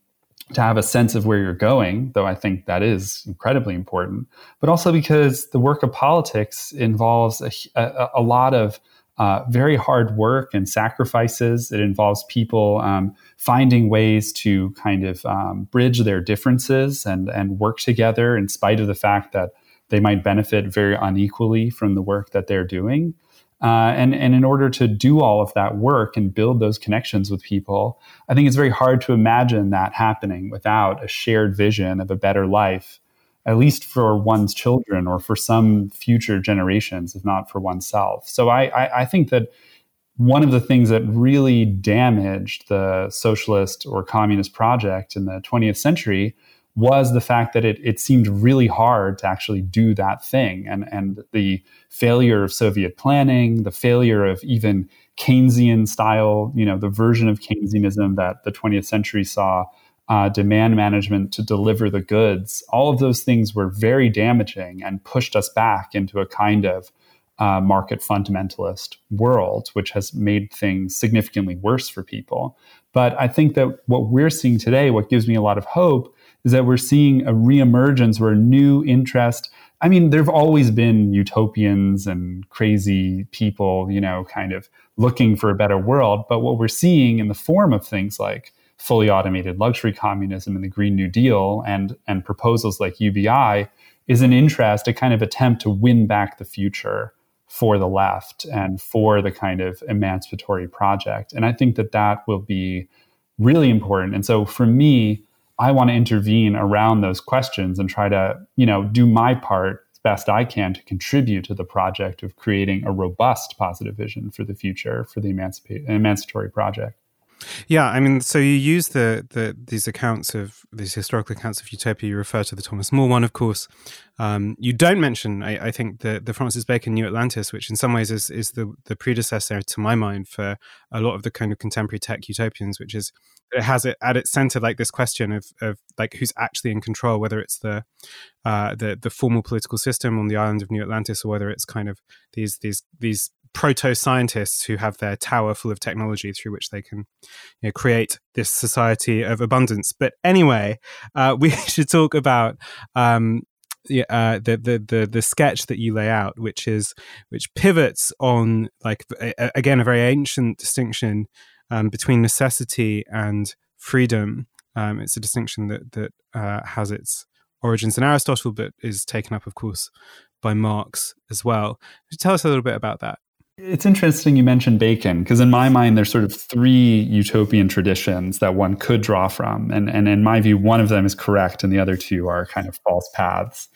to have a sense of where you're going, though I think that is incredibly important, but also because the work of politics involves a, a, a lot of uh, very hard work and sacrifices. It involves people um, finding ways to kind of um, bridge their differences and, and work together in spite of the fact that they might benefit very unequally from the work that they're doing. Uh, and, and in order to do all of that work and build those connections with people, I think it's very hard to imagine that happening without a shared vision of a better life, at least for one's children or for some future generations, if not for oneself. So I, I, I think that one of the things that really damaged the socialist or communist project in the 20th century was the fact that it, it seemed really hard to actually do that thing. And, and the failure of Soviet planning, the failure of even Keynesian style, you know, the version of Keynesianism that the 20th century saw, uh, demand management to deliver the goods, all of those things were very damaging and pushed us back into a kind of uh, market fundamentalist world, which has made things significantly worse for people. But I think that what we're seeing today, what gives me a lot of hope, is that we're seeing a reemergence a new interest. I mean, there have always been utopians and crazy people, you know, kind of looking for a better world. But what we're seeing in the form of things like fully automated luxury communism and the Green New Deal and, and proposals like UBI is an interest, a kind of attempt to win back the future for the left and for the kind of emancipatory project. And I think that that will be really important. And so for me, I want to intervene around those questions and try to, you know, do my part as best I can to contribute to the project of creating a robust positive vision for the future for the emancipatory project. Yeah, I mean, so you use the, the these accounts of these historical accounts of utopia. You refer to the Thomas More one, of course. Um, you don't mention, I, I, think, the the Francis Bacon New Atlantis, which in some ways is is the the predecessor, to my mind, for a lot of the kind of contemporary tech utopians, which is it has it at its center like this question of of like who's actually in control, whether it's the uh, the the formal political system on the island of New Atlantis, or whether it's kind of these these these proto scientists who have their tower full of technology through which they can you know, create this society of abundance. But anyway, uh, we should talk about um, uh, the, the the the sketch that you lay out, which is which pivots on like a, again a very ancient distinction um, between necessity and freedom. Um, it's a distinction that that uh, has its origins in Aristotle, but is taken up, of course, by Marx as well. Tell us a little bit about that. It's interesting you mentioned Bacon because in my mind there's sort of three utopian traditions that one could draw from, and and in my view one of them is correct and the other two are kind of false paths.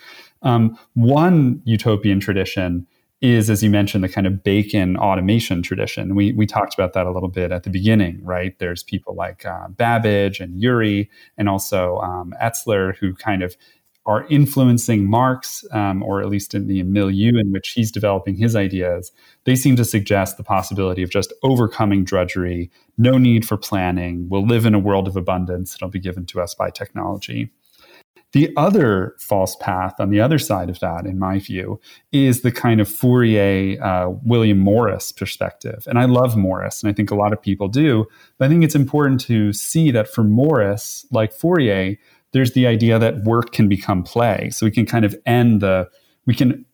Um, one utopian tradition is, as you mentioned, the kind of Bacon automation tradition. We, we talked about that a little bit at the beginning, right? There's people like uh, Babbage and Urey, and also um, Etzler, who kind of are influencing Marx, um, or at least in the milieu in which he's developing his ideas, they seem to suggest the possibility of just overcoming drudgery, no need for planning. We'll live in a world of abundance that'll be given to us by technology. The other false path on the other side of that, in my view, is the kind of Fourier, uh, William Morris perspective. And I love Morris, and I think a lot of people do. But I think it's important to see that for Morris, like Fourier, there's the idea that work can become play. So we can kind of end the, we can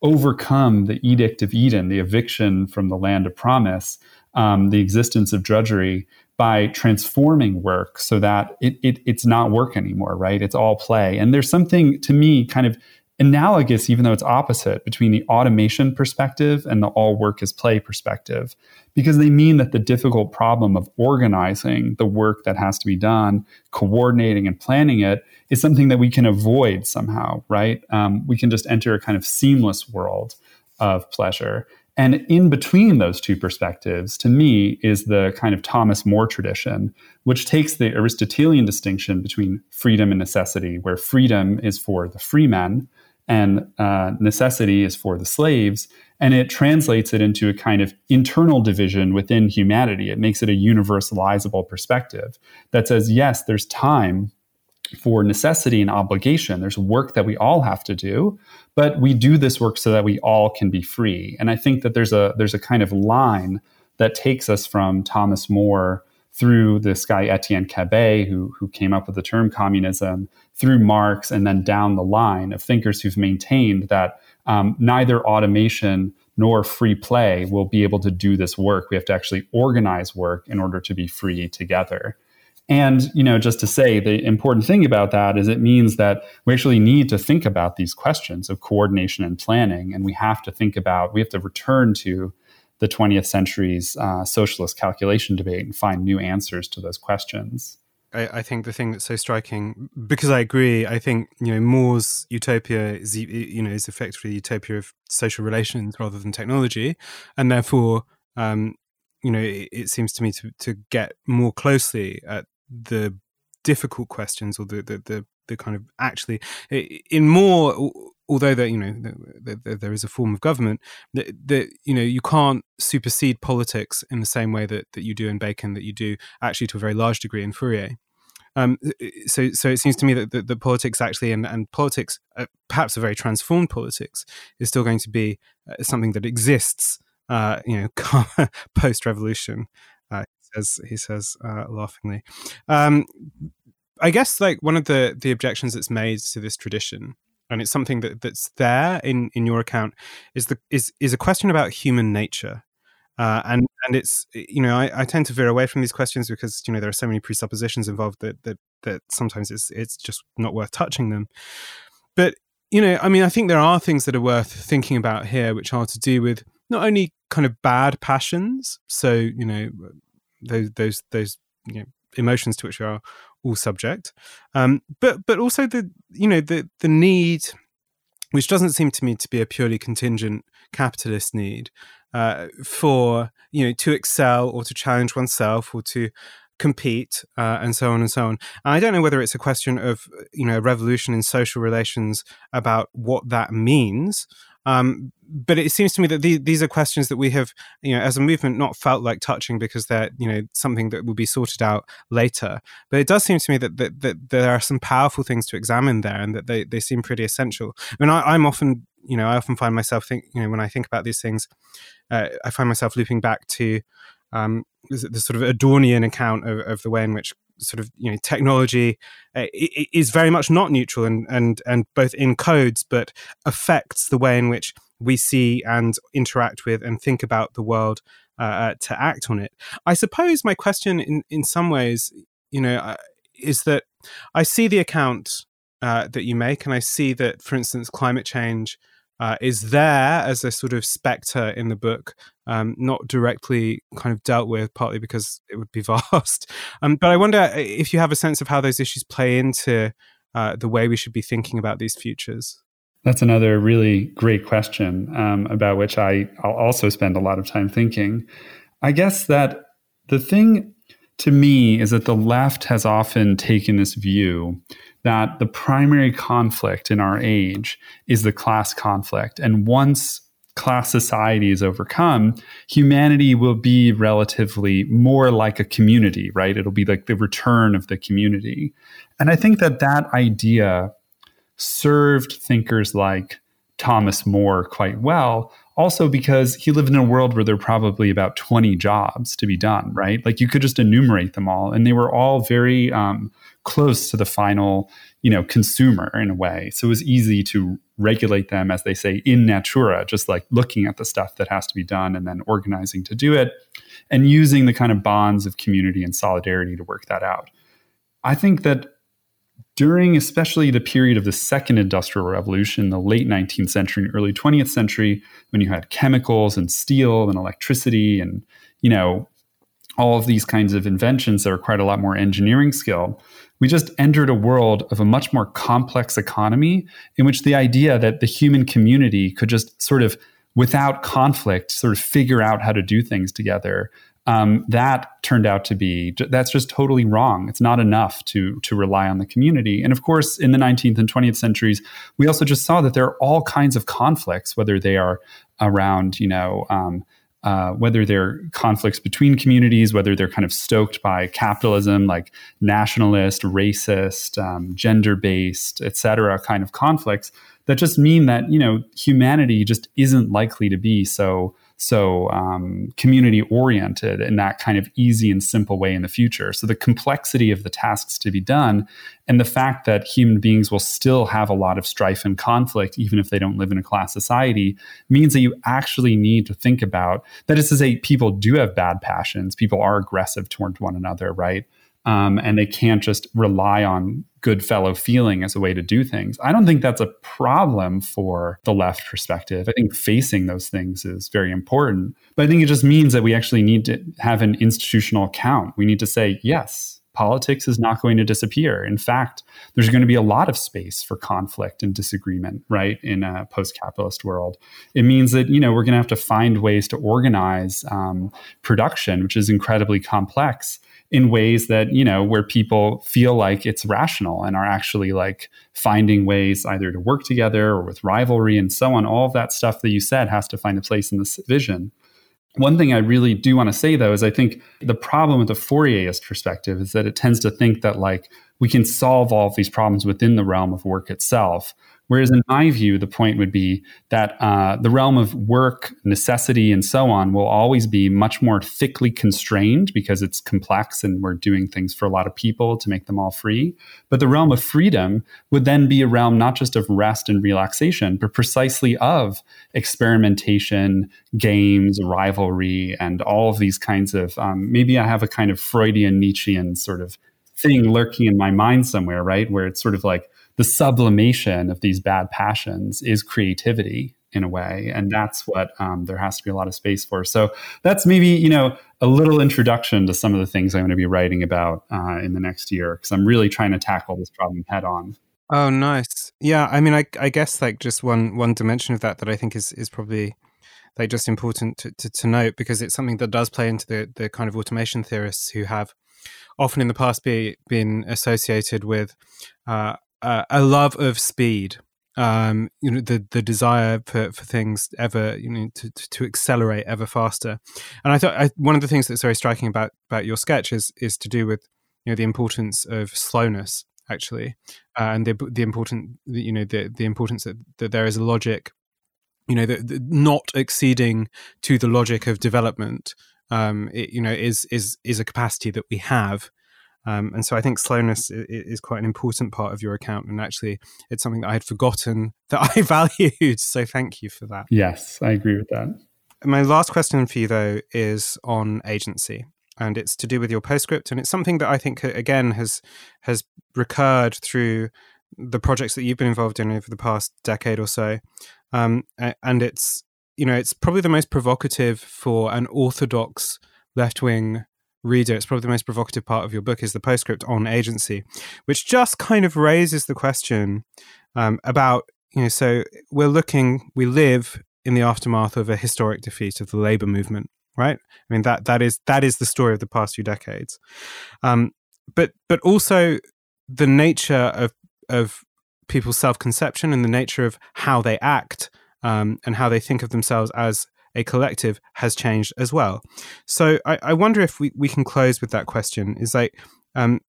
overcome the edict of Eden, the eviction from the land of promise, um, the existence of drudgery by transforming work so that it, it, it's not work anymore, right? It's all play. And there's something to me kind of analogous, even though it's opposite, between the automation perspective and the all work is play perspective, because they mean that the difficult problem of organizing the work that has to be done, coordinating and planning it, is something that we can avoid somehow, right? Um, we can just enter a kind of seamless world of pleasure. And in between those two perspectives, to me, is the kind of Thomas More tradition, which takes the Aristotelian distinction between freedom and necessity, where freedom is for the free men and uh, necessity is for the slaves. And it translates it into a kind of internal division within humanity. It makes it a universalizable perspective that says, yes, there's time for necessity and obligation. There's work that we all have to do, but we do this work so that we all can be free. And I think that there's a there's a kind of line that takes us from Thomas More through this guy Etienne Cabet, who, who came up with the term communism, through Marx, and then down the line of thinkers who've maintained that um, neither automation nor free play will be able to do this work. We have to actually organize work in order to be free together. And, you know, just to say the important thing about that is it means that we actually need to think about these questions of coordination and planning. And we have to think about, we have to return to the 20th century's uh, socialist calculation debate and find new answers to those questions. I, I, think the thing that's so striking, because I agree, I think you know More's utopia is you know is effectively the utopia of social relations rather than technology, and therefore, um, you know, it, it, seems to me to to get more closely at the difficult questions or the the the, the kind of actually in more although that you know the, the, there is a form of government that, that you know you can't supersede politics in the same way that, that you do in Bacon that you do actually to a very large degree in Fourier. Um, so, so it seems to me that the, the politics actually and, and politics, uh, perhaps a very transformed politics, is still going to be uh, something that exists, uh, you know, post revolution. Says he says uh, laughingly. Um, I guess like one of the the objections that's made to this tradition and it's something that, that's there in, in your account is the is is a question about human nature uh, and and it's you know I, I, tend to veer away from these questions because you know there are so many presuppositions involved that that that sometimes it's it's just not worth touching them but you know I mean I think there are things that are worth thinking about here which are to do with not only kind of bad passions so you know those those those you know emotions to which we are all subject, um, but but also the you know the the need, which doesn't seem to me to be a purely contingent capitalist need, uh, for you know to excel or to challenge oneself or to compete uh, and so on and so on. And I don't know whether it's a question of you know revolution in social relations about what that means, um, but it seems to me that the, these are questions that we have, you know, as a movement, not felt like touching because they're, you know, something that will be sorted out later. But it does seem to me that that, that there are some powerful things to examine there, and that they, they seem pretty essential. I mean, I, I'm often, you know, I often find myself think, you know, when I think about these things, uh, I find myself looping back to um, the, the sort of Adornian account of, of the way in which sort of you know technology uh, is very much not neutral and and and both encodes but affects the way in which we see and interact with and think about the world uh, uh to act on it. I suppose my question, in in some ways, you know, uh, is that I see the account uh, that you make, and I see that, for instance, climate change. Uh, is there as a sort of specter in the book, um, not directly kind of dealt with, partly because it would be vast. Um, but I wonder uh, if you have a sense of how those issues play into uh, the way we should be thinking about these futures. That's another really great question um, about which I, I'll also spend a lot of time thinking. I guess that the thing to me is that the left has often taken this view that the primary conflict in our age is the class conflict. And once class society is overcome, humanity will be relatively more like a community, right? It'll be like the return of the community. And I think that that idea served thinkers like Thomas More quite well. Also, because he lived in a world where there were probably about 20 jobs to be done, right? Like you could just enumerate them all, and they were all very um, close to the final, you know, consumer in a way. So it was easy to regulate them, as they say, in natura, just like looking at the stuff that has to be done and then organizing to do it, and using the kind of bonds of community and solidarity to work that out. I think that during especially the period of the second industrial revolution, the late 19th century and early 20th century, when you had chemicals and steel and electricity and, you know, all of these kinds of inventions that required a lot more engineering skill, we just entered a world of a much more complex economy in which the idea that the human community could just sort of without conflict sort of figure out how to do things together um, that turned out to be that's just totally wrong. It's not enough to to rely on the community. And of course, in the 19th and 20th centuries, we also just saw that there are all kinds of conflicts, whether they are around you know. Um, uh, whether they're conflicts between communities, whether they're kind of stoked by capitalism, like nationalist, racist, um, gender-based, et cetera, kind of conflicts that just mean that you know humanity just isn't likely to be so so um, community oriented in that kind of easy and simple way in the future. So the complexity of the tasks to be done and the fact that human beings will still have a lot of strife and conflict, even if they don't live in a class society, means that you actually need to think about that is to say, people do have bad passions, people are aggressive toward one another, right? Um, and they can't just rely on good fellow feeling as a way to do things. I don't think that's a problem for the left perspective. I think facing those things is very important. But I think it just means that we actually need to have an institutional account. We need to say, yes, politics is not going to disappear. In fact, there's going to be a lot of space for conflict and disagreement, right, in a post-capitalist world. It means that you know we're going to have to find ways to organize um, production, which is incredibly complex, in ways that you know where people feel like it's rational and are actually like finding ways either to work together or with rivalry and so on all of that stuff that you said has to find a place in this vision one thing I really do want to say though is I think the problem with the Fourierist perspective is that it tends to think that like we can solve all of these problems within the realm of work itself. Whereas, in my view, the point would be that uh, the realm of work, necessity, and so on will always be much more thickly constrained because it's complex and we're doing things for a lot of people to make them all free. But the realm of freedom would then be a realm not just of rest and relaxation, but precisely of experimentation, games, rivalry, and all of these kinds of um, maybe I have a kind of Freudian Nietzschean sort of thing lurking in my mind somewhere, right? Where it's sort of like the sublimation of these bad passions is creativity in a way and that's what um, there has to be a lot of space for. So that's maybe you know a little introduction to some of the things i'm going to be writing about uh, in the next year because i'm really trying to tackle this problem head on. Oh nice. Yeah i mean I, I guess like just one one dimension of that that i think is is probably like just important to, to, to note because it's something that does play into the the kind of automation theorists who have often in the past be, been associated with uh, uh, a love of speed um, you know the the desire for, for things ever you know to, to accelerate ever faster. And i thought I, one of the things that's very striking about about your sketch is is to do with you know the importance of slowness actually uh, and the the important you know the the importance that, that there is a logic you know the not exceeding to the logic of development um it, you know is is is a capacity that we have um, and so I think slowness is quite an important part of your account. And actually, it's something that I had forgotten that I valued. So thank you for that. Yes, I agree with that. My last question for you, though, is on agency. And it's to do with your postscript. And it's something that I think, again, has has recurred through the projects that you've been involved in over the past decade or so. Um, and it's, you know, it's probably the most provocative for an orthodox left wing reader, it's probably the most provocative part of your book, is the postscript on agency, which just kind of raises the question um, about you know, so we're looking, we live in the aftermath of a historic defeat of the labor movement, right? I mean that that is that is the story of the past few decades. Um, but but also the nature of of people's self conception and the nature of how they act um, and how they think of themselves as a collective has changed as well. So I, I wonder if we, we can close with that question is like, um,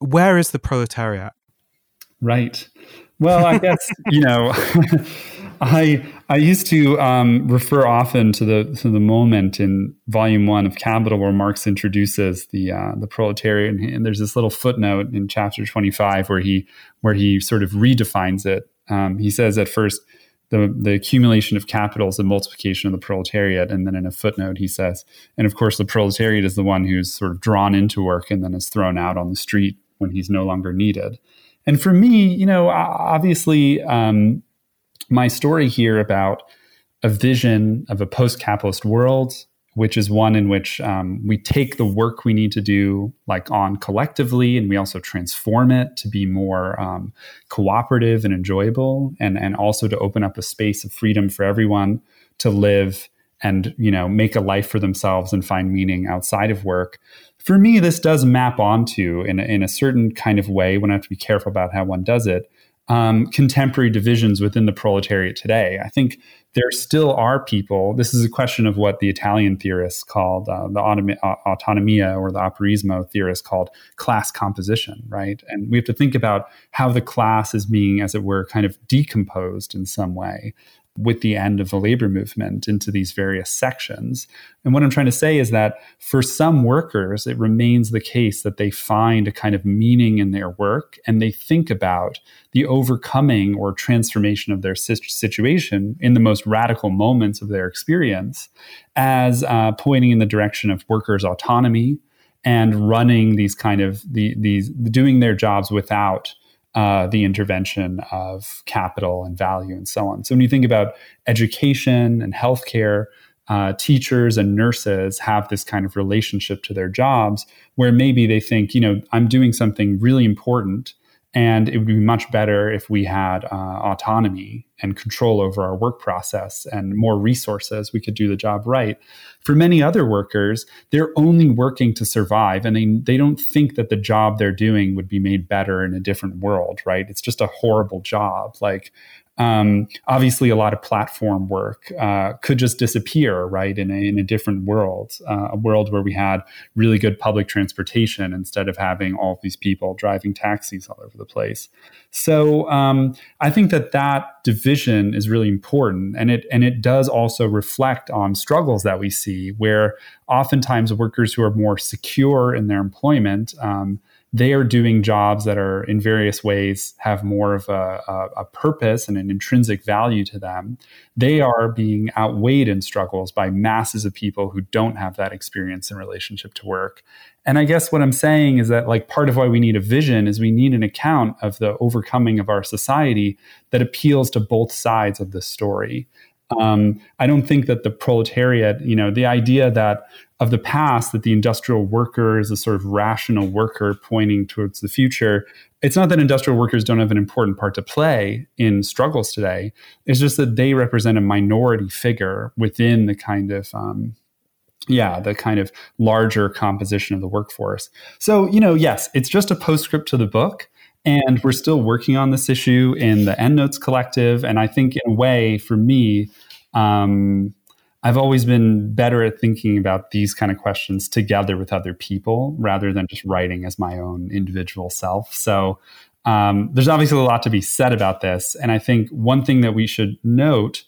where is the proletariat? Right. Well, I guess, you know, I I used to um, refer often to the to the moment in Volume One of Capital where Marx introduces the uh, the proletariat, and there's this little footnote in chapter 25 where he where he sort of redefines it. Um, he says at first the the accumulation of capital is the multiplication of the proletariat, and then in a footnote he says, and of course the proletariat is the one who's sort of drawn into work and then is thrown out on the street when he's no longer needed. And for me, you know, obviously. Um, my story here about a vision of a post capitalist world, which is one in which um, we take the work we need to do like on collectively and we also transform it to be more um, cooperative and enjoyable and, and also to open up a space of freedom for everyone to live and you know make a life for themselves and find meaning outside of work. For me this does map onto in in a certain kind of way when i have to be careful about how one does it um, contemporary divisions within the proletariat today. I think there still are people. This is a question of what the Italian theorists called uh, the uh, autonomia or the operaismo theorists called class composition, right? And we have to think about how the class is being, as it were, kind of decomposed in some way with the end of the labor movement into these various sections. And what I'm trying to say is that for some workers, it remains the case that they find a kind of meaning in their work and they think about the overcoming or transformation of their situation in the most radical moments of their experience as uh, pointing in the direction of workers' autonomy and running these kind of the, these doing their jobs without uh, the intervention of capital and value and so on. So when you think about education and healthcare, uh, teachers and nurses have this kind of relationship to their jobs where maybe they think, you know, I'm doing something really important and it would be much better if we had uh, autonomy and control over our work process and more resources. We could do the job right. For many other workers, they're only working to survive and they, they don't think that the job they're doing would be made better in a different world, right? It's just a horrible job. Like um, obviously, a lot of platform work uh, could just disappear, right, in a, in a different world, uh, a world where we had really good public transportation instead of having all these people driving taxis all over the place. So um, I think that that division is really important, and it and it does also reflect on struggles that we see, where oftentimes workers who are more secure in their employment. Um, they are doing jobs that are in various ways have more of a, a, a, purpose and an intrinsic value to them. They are being outweighed in struggles by masses of people who don't have that experience in relationship to work. And I guess what I'm saying is that, like, part of why we need a vision is we need an account of the overcoming of our society that appeals to both sides of the story. Um, I don't think that the proletariat, you know, the idea that of the past that the industrial worker is a sort of rational worker pointing towards the future. It's not that industrial workers don't have an important part to play in struggles today. It's just that they represent a minority figure within the kind of um, yeah, the kind of larger composition of the workforce. So, you know, yes, it's just a postscript to the book. And we're still working on this issue in the EndNotes Collective. And I think, in a way, for me, um, I've always been better at thinking about these kind of questions together with other people rather than just writing as my own individual self. So um, there's obviously a lot to be said about this. And I think one thing that we should note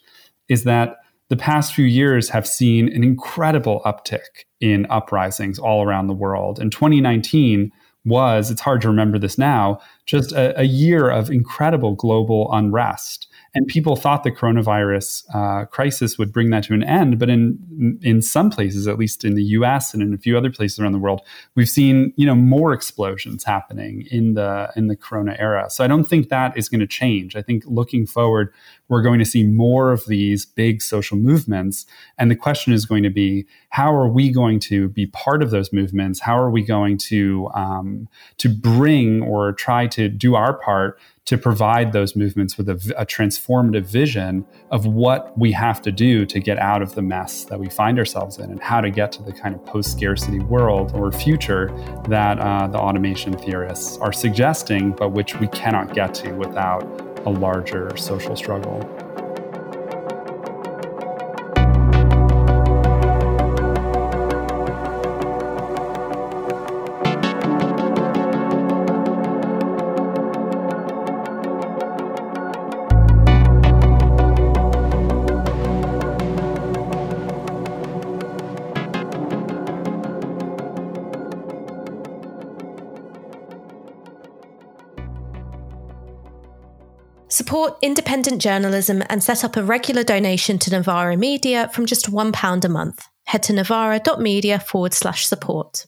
is that the past few years have seen an incredible uptick in uprisings all around the world. In 2019 was, it's hard to remember this now, just a, a year of incredible global unrest and people thought the coronavirus uh, crisis would bring that to an end. But in in some places, at least in the U.S. and in a few other places around the world, we've seen you know more explosions happening in the in the Corona era. So I don't think that is going to change. I think looking forward, we're going to see more of these big social movements. And the question is going to be how are we going to be part of those movements? How are we going to, um, to bring or try to do our part to provide those movements with a, a, transformative vision of what we have to do to get out of the mess that we find ourselves in and how to get to the kind of post scarcity world or future that uh, the automation theorists are suggesting, but which we cannot get to without a larger social struggle. Support independent journalism and set up a regular donation to Novara Media from just £1 a month. Head to novara.media forward slash support.